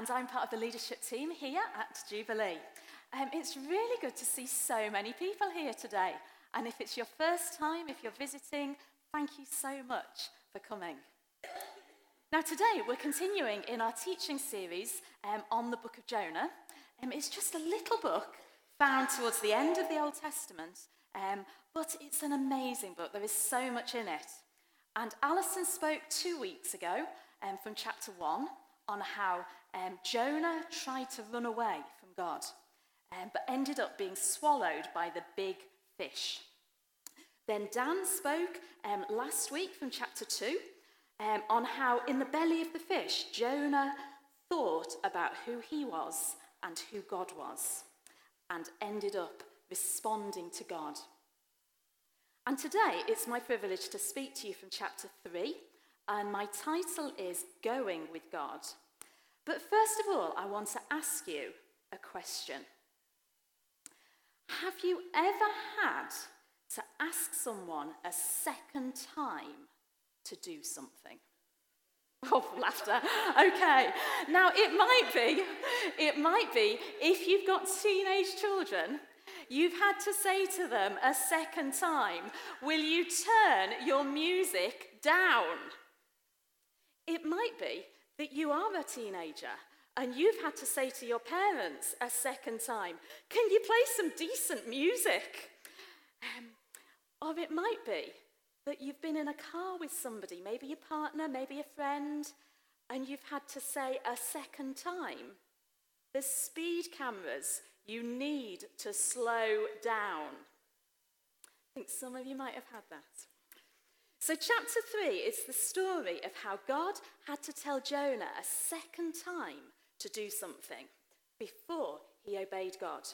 and I'm part of the leadership team here at Jubilee. Um, it's really good to see so many people here today. And if it's your first time, if you're visiting, thank you so much for coming. Now, today we're continuing in our teaching series um, on the book of Jonah. Um, it's just a little book found towards the end of the Old Testament, um, but it's an amazing book. There is so much in it. And Alison spoke two weeks ago um, from chapter 1 on how um, Jonah tried to run away from God, um, but ended up being swallowed by the big fish. Then Dan spoke um, last week from chapter 2 um, on how, in the belly of the fish, Jonah thought about who he was and who God was, and ended up responding to God. And today it's my privilege to speak to you from chapter 3, and my title is Going with God. But first of all, I want to ask you a question. Have you ever had to ask someone a second time to do something? Oh, laughter. Okay. Now, it might be, it might be if you've got teenage children, you've had to say to them a second time, Will you turn your music down? It might be that you are a teenager and you've had to say to your parents a second time, Can you play some decent music? Um, or it might be that you've been in a car with somebody, maybe your partner, maybe a friend, and you've had to say a second time, The speed cameras, you need to slow down. I think some of you might have had that. So, chapter 3 is the story of how God had to tell Jonah a second time to do something before he obeyed God.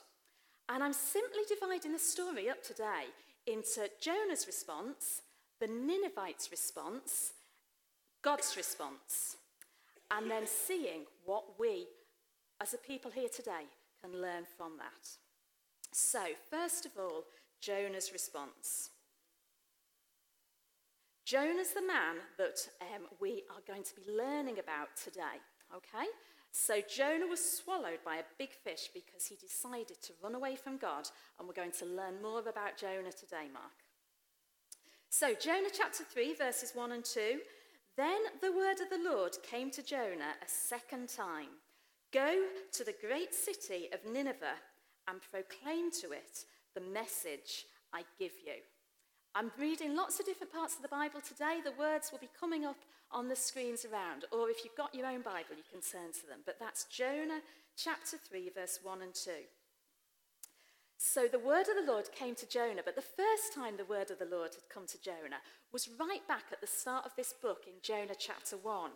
And I'm simply dividing the story up today into Jonah's response, the Ninevites' response, God's response, and then seeing what we, as a people here today, can learn from that. So, first of all, Jonah's response. Jonah's the man that um, we are going to be learning about today, okay? So Jonah was swallowed by a big fish because he decided to run away from God, and we're going to learn more about Jonah today, Mark. So, Jonah chapter 3, verses 1 and 2. Then the word of the Lord came to Jonah a second time Go to the great city of Nineveh and proclaim to it the message I give you. I'm reading lots of different parts of the Bible today. The words will be coming up on the screens around, or if you've got your own Bible, you can turn to them. But that's Jonah chapter 3, verse 1 and 2. So the word of the Lord came to Jonah, but the first time the word of the Lord had come to Jonah was right back at the start of this book in Jonah chapter 1.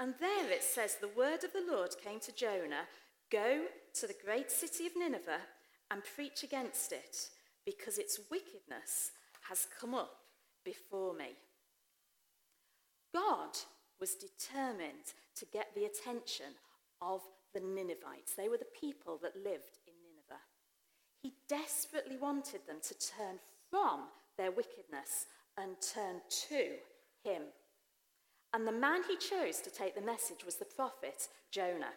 And there it says, The word of the Lord came to Jonah Go to the great city of Nineveh and preach against it, because its wickedness has come up before me. God was determined to get the attention of the Ninevites. They were the people that lived in Nineveh. He desperately wanted them to turn from their wickedness and turn to him. And the man he chose to take the message was the prophet Jonah.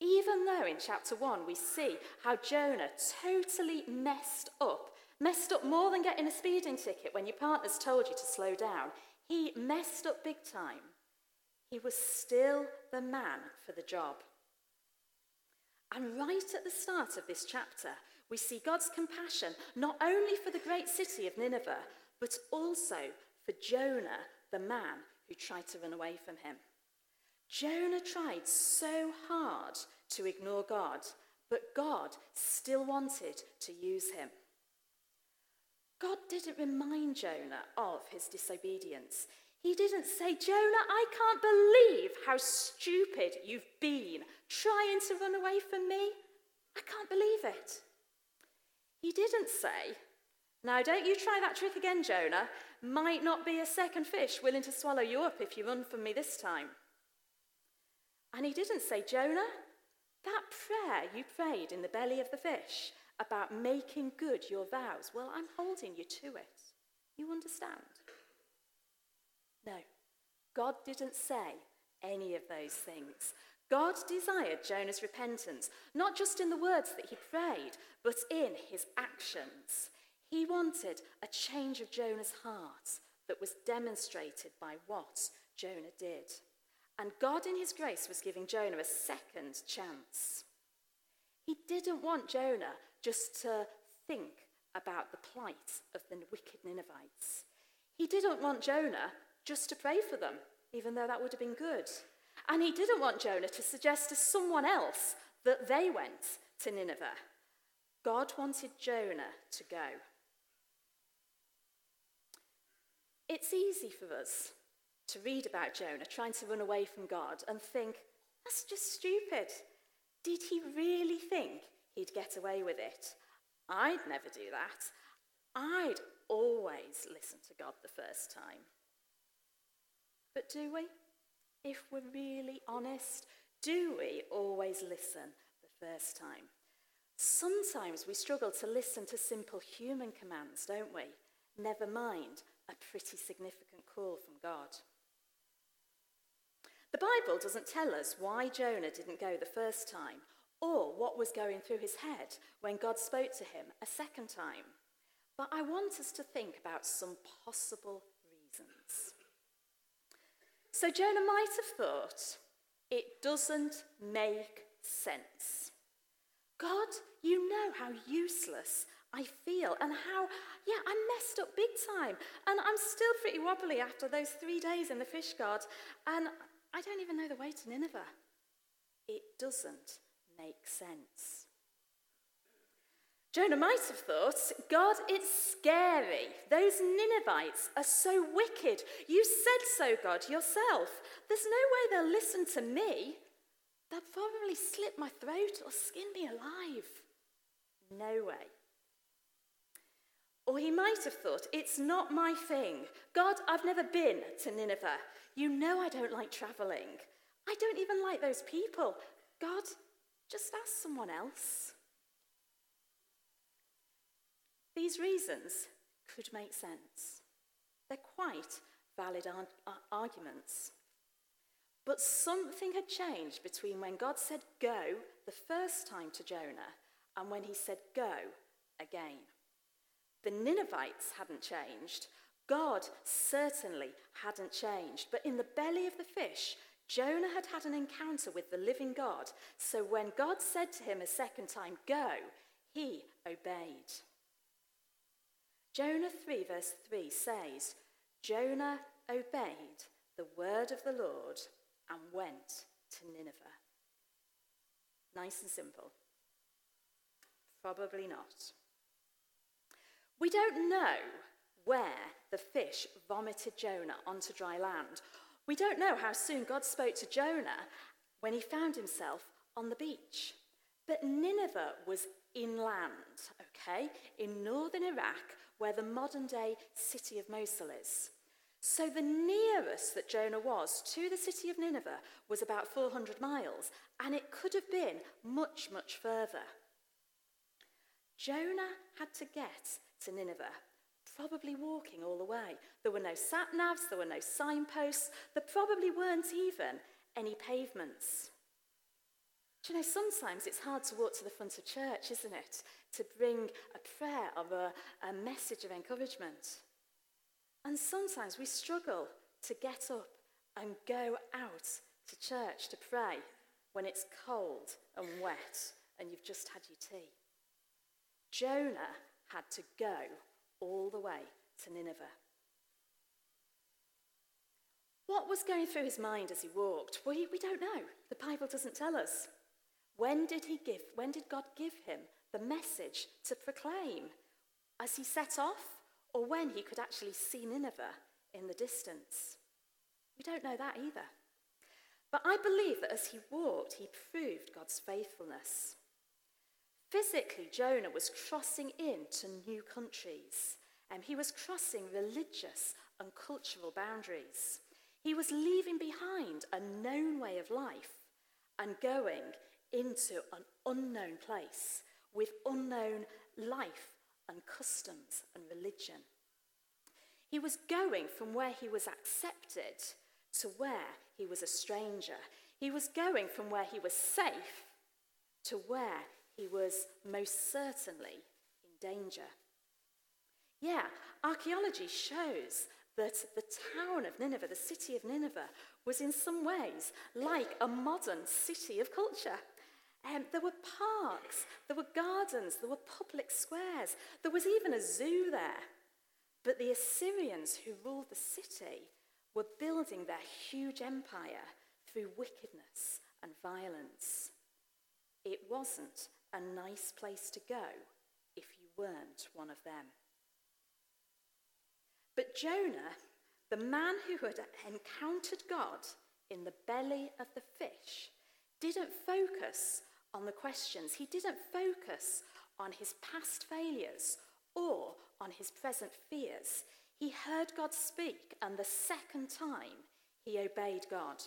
Even though in chapter 1 we see how Jonah totally messed up Messed up more than getting a speeding ticket when your partner's told you to slow down. He messed up big time. He was still the man for the job. And right at the start of this chapter, we see God's compassion not only for the great city of Nineveh, but also for Jonah, the man who tried to run away from him. Jonah tried so hard to ignore God, but God still wanted to use him. God didn't remind Jonah of his disobedience. He didn't say, Jonah, I can't believe how stupid you've been trying to run away from me. I can't believe it. He didn't say, Now don't you try that trick again, Jonah. Might not be a second fish willing to swallow you up if you run from me this time. And he didn't say, Jonah, that prayer you prayed in the belly of the fish, about making good your vows. Well, I'm holding you to it. You understand? No, God didn't say any of those things. God desired Jonah's repentance, not just in the words that he prayed, but in his actions. He wanted a change of Jonah's heart that was demonstrated by what Jonah did. And God, in his grace, was giving Jonah a second chance. He didn't want Jonah just to think about the plight of the wicked Ninevites. He didn't want Jonah just to pray for them, even though that would have been good. And he didn't want Jonah to suggest to someone else that they went to Nineveh. God wanted Jonah to go. It's easy for us to read about Jonah trying to run away from God and think, that's just stupid. Did he really think he'd get away with it? I'd never do that. I'd always listen to God the first time. But do we? If we're really honest, do we always listen the first time? Sometimes we struggle to listen to simple human commands, don't we? Never mind a pretty significant call from God. The Bible doesn't tell us why Jonah didn't go the first time or what was going through his head when God spoke to him a second time. But I want us to think about some possible reasons. So Jonah might have thought, it doesn't make sense. God, you know how useless I feel and how, yeah, I messed up big time. And I'm still pretty wobbly after those three days in the fish guard. And I don't even know the way to Nineveh. It doesn't make sense. Jonah might have thought, God, it's scary. Those Ninevites are so wicked. You said so, God, yourself. There's no way they'll listen to me. They'll probably slit my throat or skin me alive. No way. Or he might have thought, it's not my thing. God, I've never been to Nineveh. You know I don't like traveling. I don't even like those people. God, just ask someone else. These reasons could make sense. They're quite valid ar- arguments. But something had changed between when God said go the first time to Jonah and when he said go again. The Ninevites hadn't changed. God certainly hadn't changed. But in the belly of the fish, Jonah had had an encounter with the living God. So when God said to him a second time, Go, he obeyed. Jonah 3, verse 3 says, Jonah obeyed the word of the Lord and went to Nineveh. Nice and simple. Probably not. We don't know where the fish vomited Jonah onto dry land. We don't know how soon God spoke to Jonah when he found himself on the beach. But Nineveh was inland, okay, in northern Iraq, where the modern day city of Mosul is. So the nearest that Jonah was to the city of Nineveh was about 400 miles, and it could have been much, much further. Jonah had to get to Nineveh, probably walking all the way. There were no sat navs, there were no signposts, there probably weren't even any pavements. Do you know, sometimes it's hard to walk to the front of church, isn't it? To bring a prayer or a, a message of encouragement. And sometimes we struggle to get up and go out to church to pray when it's cold and wet and you've just had your tea. Jonah had to go all the way to Nineveh. What was going through his mind as he walked? We, we don't know. The Bible doesn't tell us. When did he give, when did God give him the message to proclaim? As he set off, or when he could actually see Nineveh in the distance? We don't know that either. But I believe that as he walked, he proved God's faithfulness. Physically, Jonah was crossing into new countries, and he was crossing religious and cultural boundaries. He was leaving behind a known way of life and going into an unknown place with unknown life and customs and religion. He was going from where he was accepted to where he was a stranger. He was going from where he was safe to where he was most certainly in danger. Yeah, archaeology shows that the town of Nineveh, the city of Nineveh, was in some ways like a modern city of culture. Um, there were parks, there were gardens, there were public squares, there was even a zoo there. But the Assyrians who ruled the city were building their huge empire through wickedness and violence. It wasn't a nice place to go if you weren't one of them. But Jonah, the man who had encountered God in the belly of the fish, didn't focus on the questions. He didn't focus on his past failures or on his present fears. He heard God speak, and the second time he obeyed God.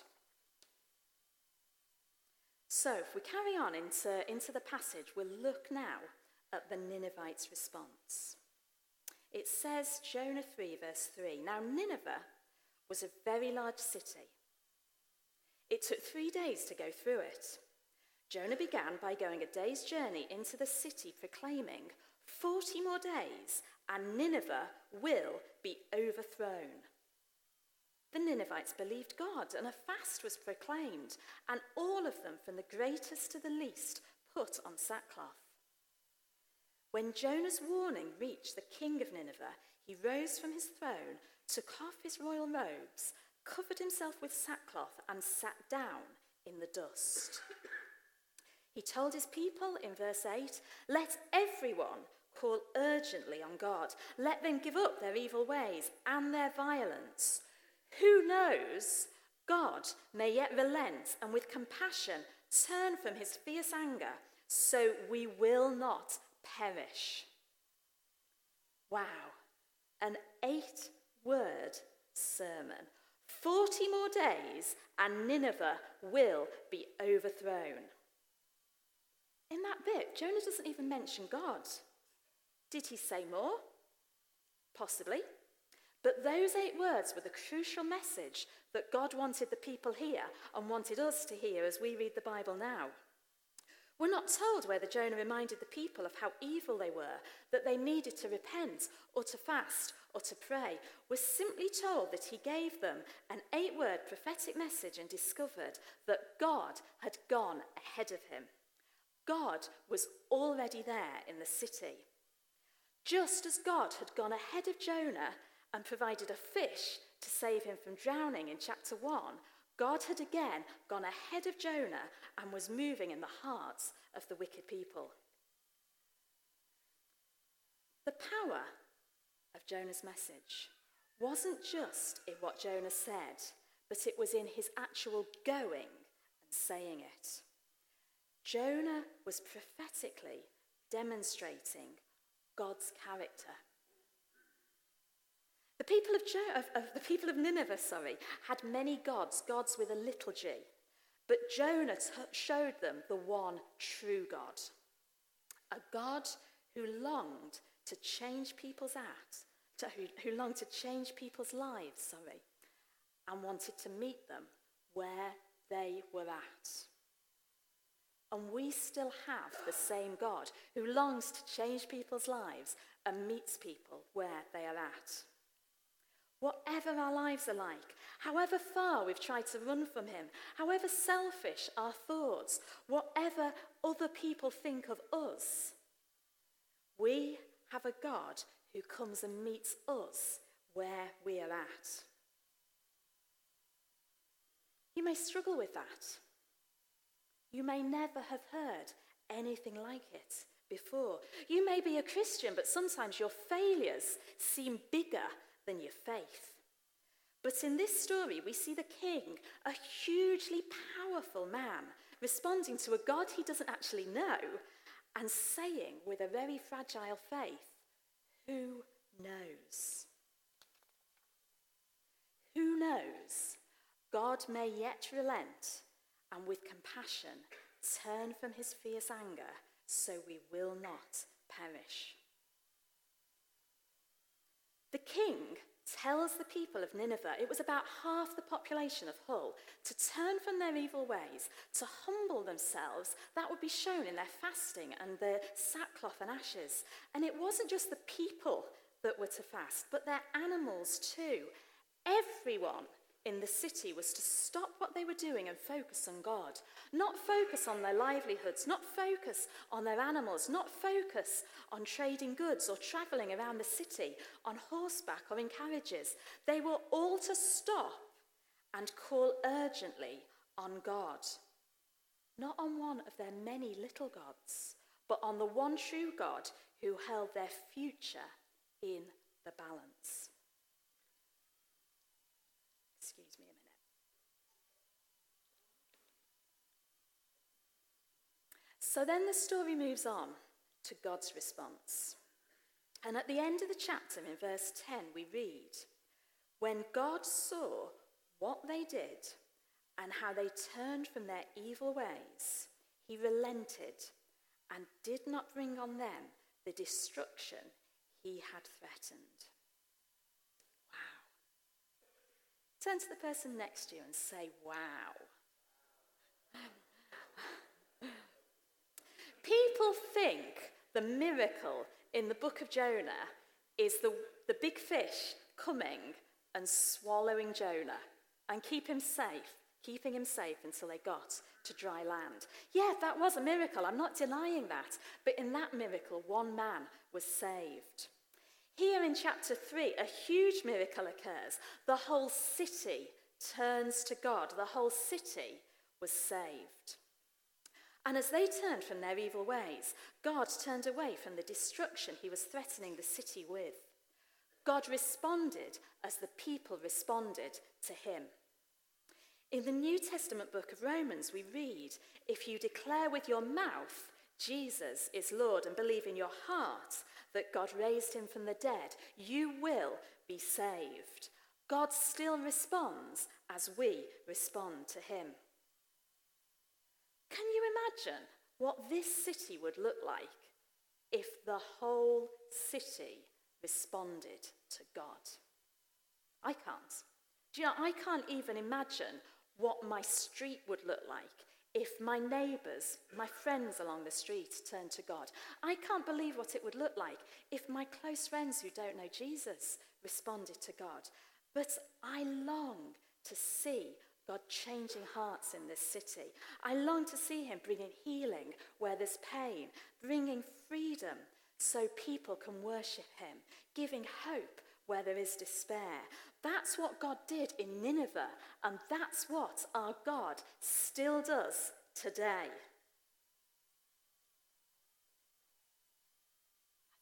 So, if we carry on into, into the passage, we'll look now at the Ninevites' response. It says, Jonah 3, verse 3 Now, Nineveh was a very large city. It took three days to go through it. Jonah began by going a day's journey into the city, proclaiming, 40 more days, and Nineveh will be overthrown. The Ninevites believed God, and a fast was proclaimed, and all of them, from the greatest to the least, put on sackcloth. When Jonah's warning reached the king of Nineveh, he rose from his throne, took off his royal robes, covered himself with sackcloth, and sat down in the dust. He told his people in verse 8 Let everyone call urgently on God. Let them give up their evil ways and their violence. Who knows? God may yet relent and with compassion turn from his fierce anger so we will not perish. Wow, an eight word sermon. 40 more days and Nineveh will be overthrown. In that bit, Jonah doesn't even mention God. Did he say more? Possibly. But those eight words were the crucial message that God wanted the people here and wanted us to hear as we read the Bible now. We're not told whether Jonah reminded the people of how evil they were, that they needed to repent or to fast or to pray. We're simply told that he gave them an eight word prophetic message and discovered that God had gone ahead of him. God was already there in the city. Just as God had gone ahead of Jonah and provided a fish to save him from drowning in chapter 1, God had again gone ahead of Jonah and was moving in the hearts of the wicked people. The power of Jonah's message wasn't just in what Jonah said, but it was in his actual going and saying it. Jonah was prophetically demonstrating God's character. The people of, jo- of, of, the people of Nineveh, sorry, had many gods, gods with a little g. But Jonah t- showed them the one true God, a God who longed to change people's acts, who, who longed to change people's lives, sorry, and wanted to meet them where they were at. And we still have the same God who longs to change people's lives and meets people where they are at. Whatever our lives are like, however far we've tried to run from Him, however selfish our thoughts, whatever other people think of us, we have a God who comes and meets us where we are at. You may struggle with that. You may never have heard anything like it before. You may be a Christian, but sometimes your failures seem bigger than your faith. But in this story, we see the king, a hugely powerful man, responding to a God he doesn't actually know and saying with a very fragile faith, Who knows? Who knows? God may yet relent and with compassion turn from his fierce anger so we will not perish. The king tells the people of Nineveh, it was about half the population of Hull, to turn from their evil ways, to humble themselves. That would be shown in their fasting and their sackcloth and ashes. And it wasn't just the people that were to fast, but their animals too. Everyone in the city was to stop what they were doing and focus on God. Not focus on their livelihoods, not focus on their animals, not focus on trading goods or travelling around the city on horseback or in carriages. They were all to stop and call urgently on God. Not on one of their many little gods, but on the one true God who held their future in the balance. Excuse me a minute. So then the story moves on to God's response. And at the end of the chapter, in verse 10, we read When God saw what they did and how they turned from their evil ways, he relented and did not bring on them the destruction he had threatened. Wow. Turn to the person next to you and say, Wow. People think the miracle in the book of Jonah is the, the big fish coming and swallowing Jonah and keep him safe, keeping him safe until they got to dry land. Yeah, that was a miracle. I'm not denying that. But in that miracle, one man was saved. Here in chapter 3, a huge miracle occurs. The whole city turns to God. The whole city was saved. And as they turned from their evil ways, God turned away from the destruction he was threatening the city with. God responded as the people responded to him. In the New Testament book of Romans, we read If you declare with your mouth Jesus is Lord and believe in your heart that God raised him from the dead, you will be saved. God still responds as we respond to him. Can you imagine what this city would look like if the whole city responded to God? I can't. Do you know, I can't even imagine what my street would look like if my neighbours, my friends along the street turned to God. I can't believe what it would look like if my close friends who don't know Jesus responded to God. But I long to see God changing hearts in this city. I long to see Him bringing healing where there's pain, bringing freedom so people can worship Him, giving hope where there is despair. That's what God did in Nineveh, and that's what our God still does today.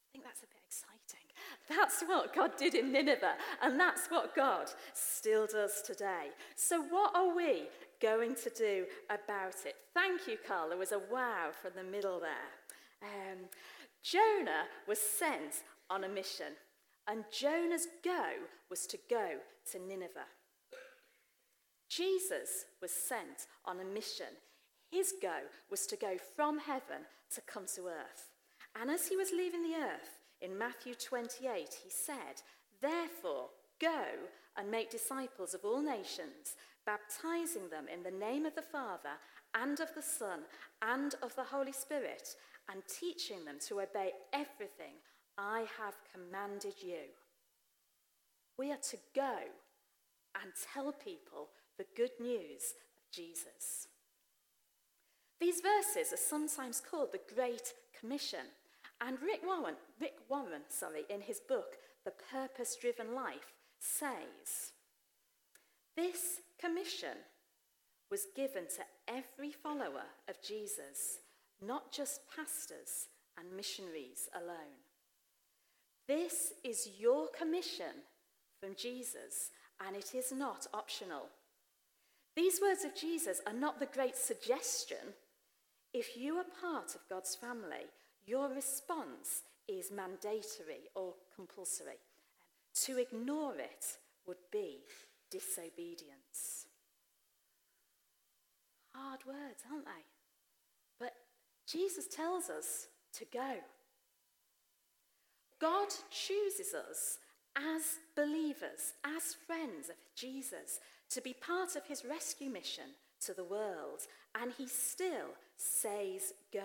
I think that's a bit exciting. That's what God did in Nineveh, and that's what God still does today. So, what are we going to do about it? Thank you, Carl. There was a wow from the middle there. Um, Jonah was sent on a mission. And Jonah's go was to go to Nineveh. Jesus was sent on a mission. His go was to go from heaven to come to earth. And as he was leaving the earth, in Matthew 28, he said, Therefore, go and make disciples of all nations, baptizing them in the name of the Father and of the Son and of the Holy Spirit, and teaching them to obey everything I have commanded you. We are to go and tell people the good news of Jesus. These verses are sometimes called the Great Commission. And Rick Warren, Rick Warren sorry, in his book, The Purpose Driven Life, says this commission was given to every follower of Jesus, not just pastors and missionaries alone. This is your commission from Jesus, and it is not optional. These words of Jesus are not the great suggestion. If you are part of God's family, your response is mandatory or compulsory. To ignore it would be disobedience. Hard words, aren't they? But Jesus tells us to go. God chooses us as believers, as friends of Jesus, to be part of his rescue mission to the world, and he still says go.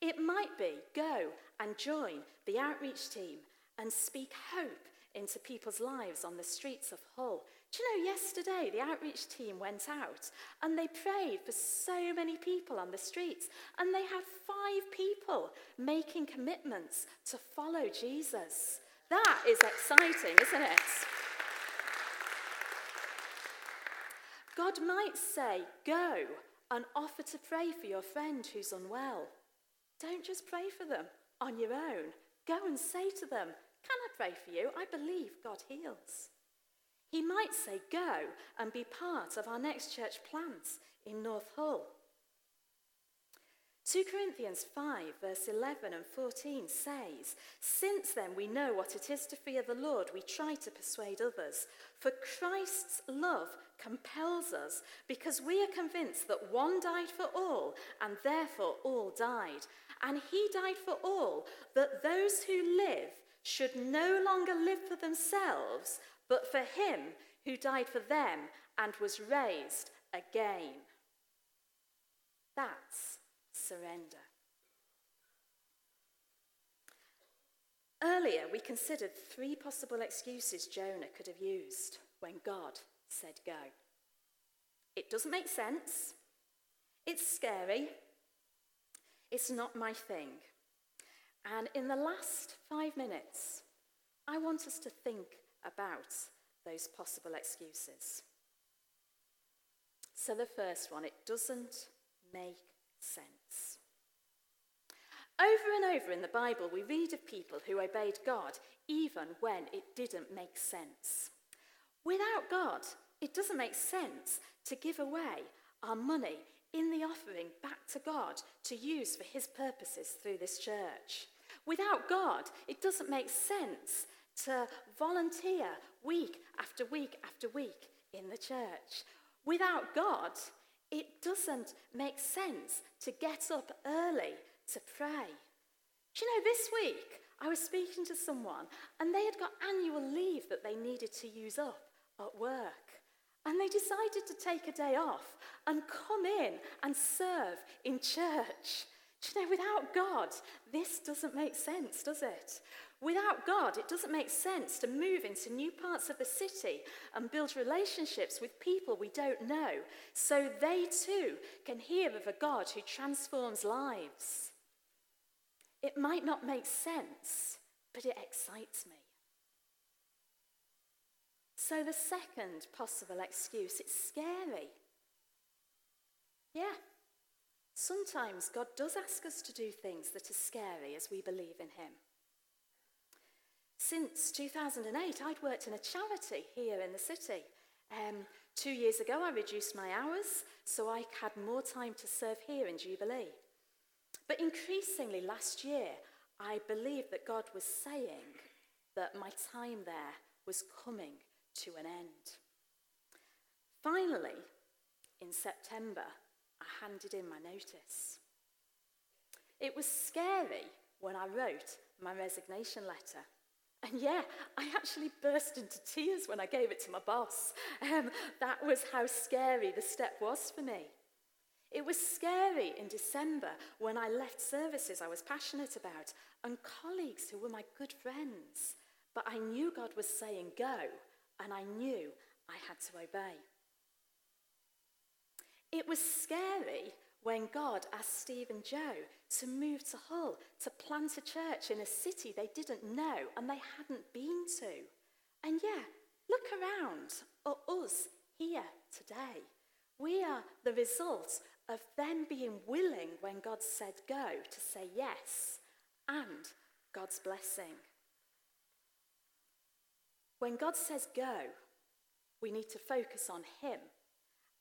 It might be go and join the outreach team and speak hope into people's lives on the streets of Hull. Do you know, yesterday the outreach team went out and they prayed for so many people on the streets, and they had five people making commitments to follow Jesus. That is exciting, isn't it? God might say, Go and offer to pray for your friend who's unwell. Don't just pray for them on your own. Go and say to them, Can I pray for you? I believe God heals. He might say, Go and be part of our next church plant in North Hull. 2 Corinthians 5, verse 11 and 14 says, Since then we know what it is to fear the Lord, we try to persuade others. For Christ's love compels us, because we are convinced that one died for all, and therefore all died. And he died for all, that those who live should no longer live for themselves, but for him who died for them and was raised again. That's surrender. Earlier, we considered three possible excuses Jonah could have used when God said go. It doesn't make sense. It's scary. It's not my thing. And in the last five minutes, I want us to think about those possible excuses. So, the first one, it doesn't make sense. Over and over in the Bible, we read of people who obeyed God even when it didn't make sense. Without God, it doesn't make sense to give away our money in the offering back to God to use for his purposes through this church. Without God, it doesn't make sense to volunteer week after week after week in the church. Without God, it doesn't make sense to get up early to pray. You know, this week I was speaking to someone and they had got annual leave that they needed to use up at work. And they decided to take a day off and come in and serve in church. Do you know, without God, this doesn't make sense, does it? Without God, it doesn't make sense to move into new parts of the city and build relationships with people we don't know so they too can hear of a God who transforms lives. It might not make sense, but it excites me. So, the second possible excuse, it's scary. Yeah, sometimes God does ask us to do things that are scary as we believe in Him. Since 2008, I'd worked in a charity here in the city. Um, two years ago, I reduced my hours so I had more time to serve here in Jubilee. But increasingly last year, I believed that God was saying that my time there was coming to an end. Finally, in September, I handed in my notice. It was scary when I wrote my resignation letter. And yeah, I actually burst into tears when I gave it to my boss. Um, that was how scary the step was for me. It was scary in December when I left services I was passionate about and colleagues who were my good friends. But I knew God was saying go, and I knew I had to obey. It was scary when God asked Steve and Joe to move to Hull, to plant a church in a city they didn't know and they hadn't been to. And yeah, look around at us here today. We are the result of them being willing when God said go to say yes and God's blessing. When God says go, we need to focus on Him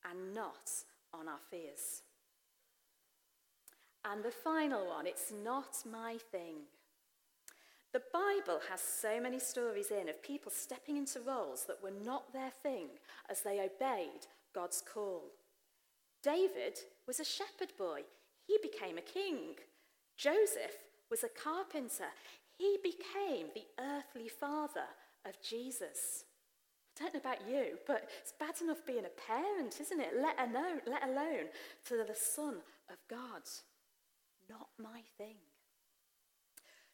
and not on our fears. And the final one, it's not my thing. The Bible has so many stories in of people stepping into roles that were not their thing as they obeyed God's call. David was a shepherd boy, he became a king. Joseph was a carpenter, he became the earthly father of Jesus. I don't know about you, but it's bad enough being a parent, isn't it? Let alone, let alone to the Son of God. Not my thing.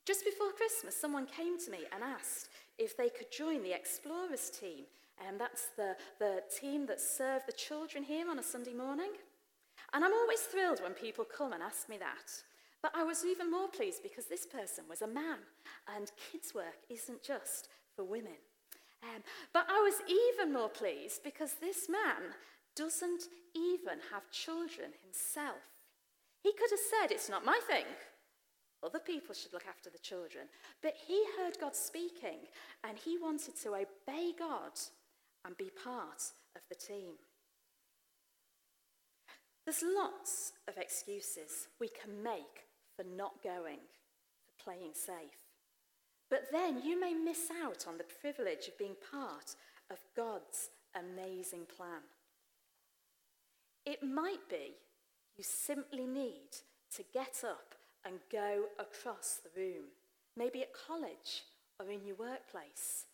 Just before Christmas, someone came to me and asked if they could join the Explorers team. And that's the, the team that serve the children here on a Sunday morning. And I'm always thrilled when people come and ask me that. But I was even more pleased because this person was a man, and kids' work isn't just for women. Um, but I was even more pleased because this man doesn't even have children himself. He could have said, It's not my thing. Other people should look after the children. But he heard God speaking and he wanted to obey God and be part of the team. There's lots of excuses we can make for not going, for playing safe. But then you may miss out on the privilege of being part of God's amazing plan. It might be you simply need to get up and go across the room, maybe at college or in your workplace,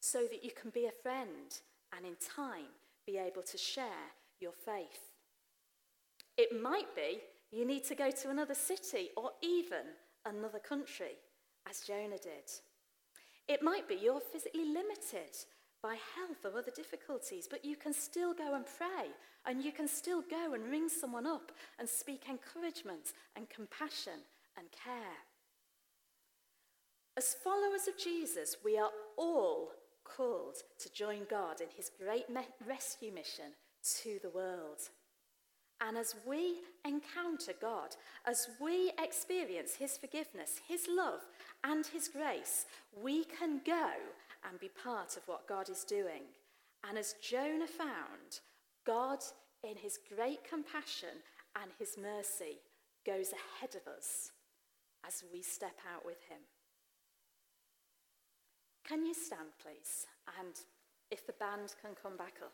so that you can be a friend and in time be able to share your faith. It might be you need to go to another city or even another country, as Jonah did. It might be you're physically limited by health or other difficulties, but you can still go and pray and you can still go and ring someone up and speak encouragement and compassion and care. As followers of Jesus, we are all called to join God in his great rescue mission to the world. And as we encounter God, as we experience his forgiveness, his love, and his grace, we can go and be part of what God is doing. And as Jonah found, God, in his great compassion and his mercy, goes ahead of us as we step out with him. Can you stand, please? And if the band can come back up.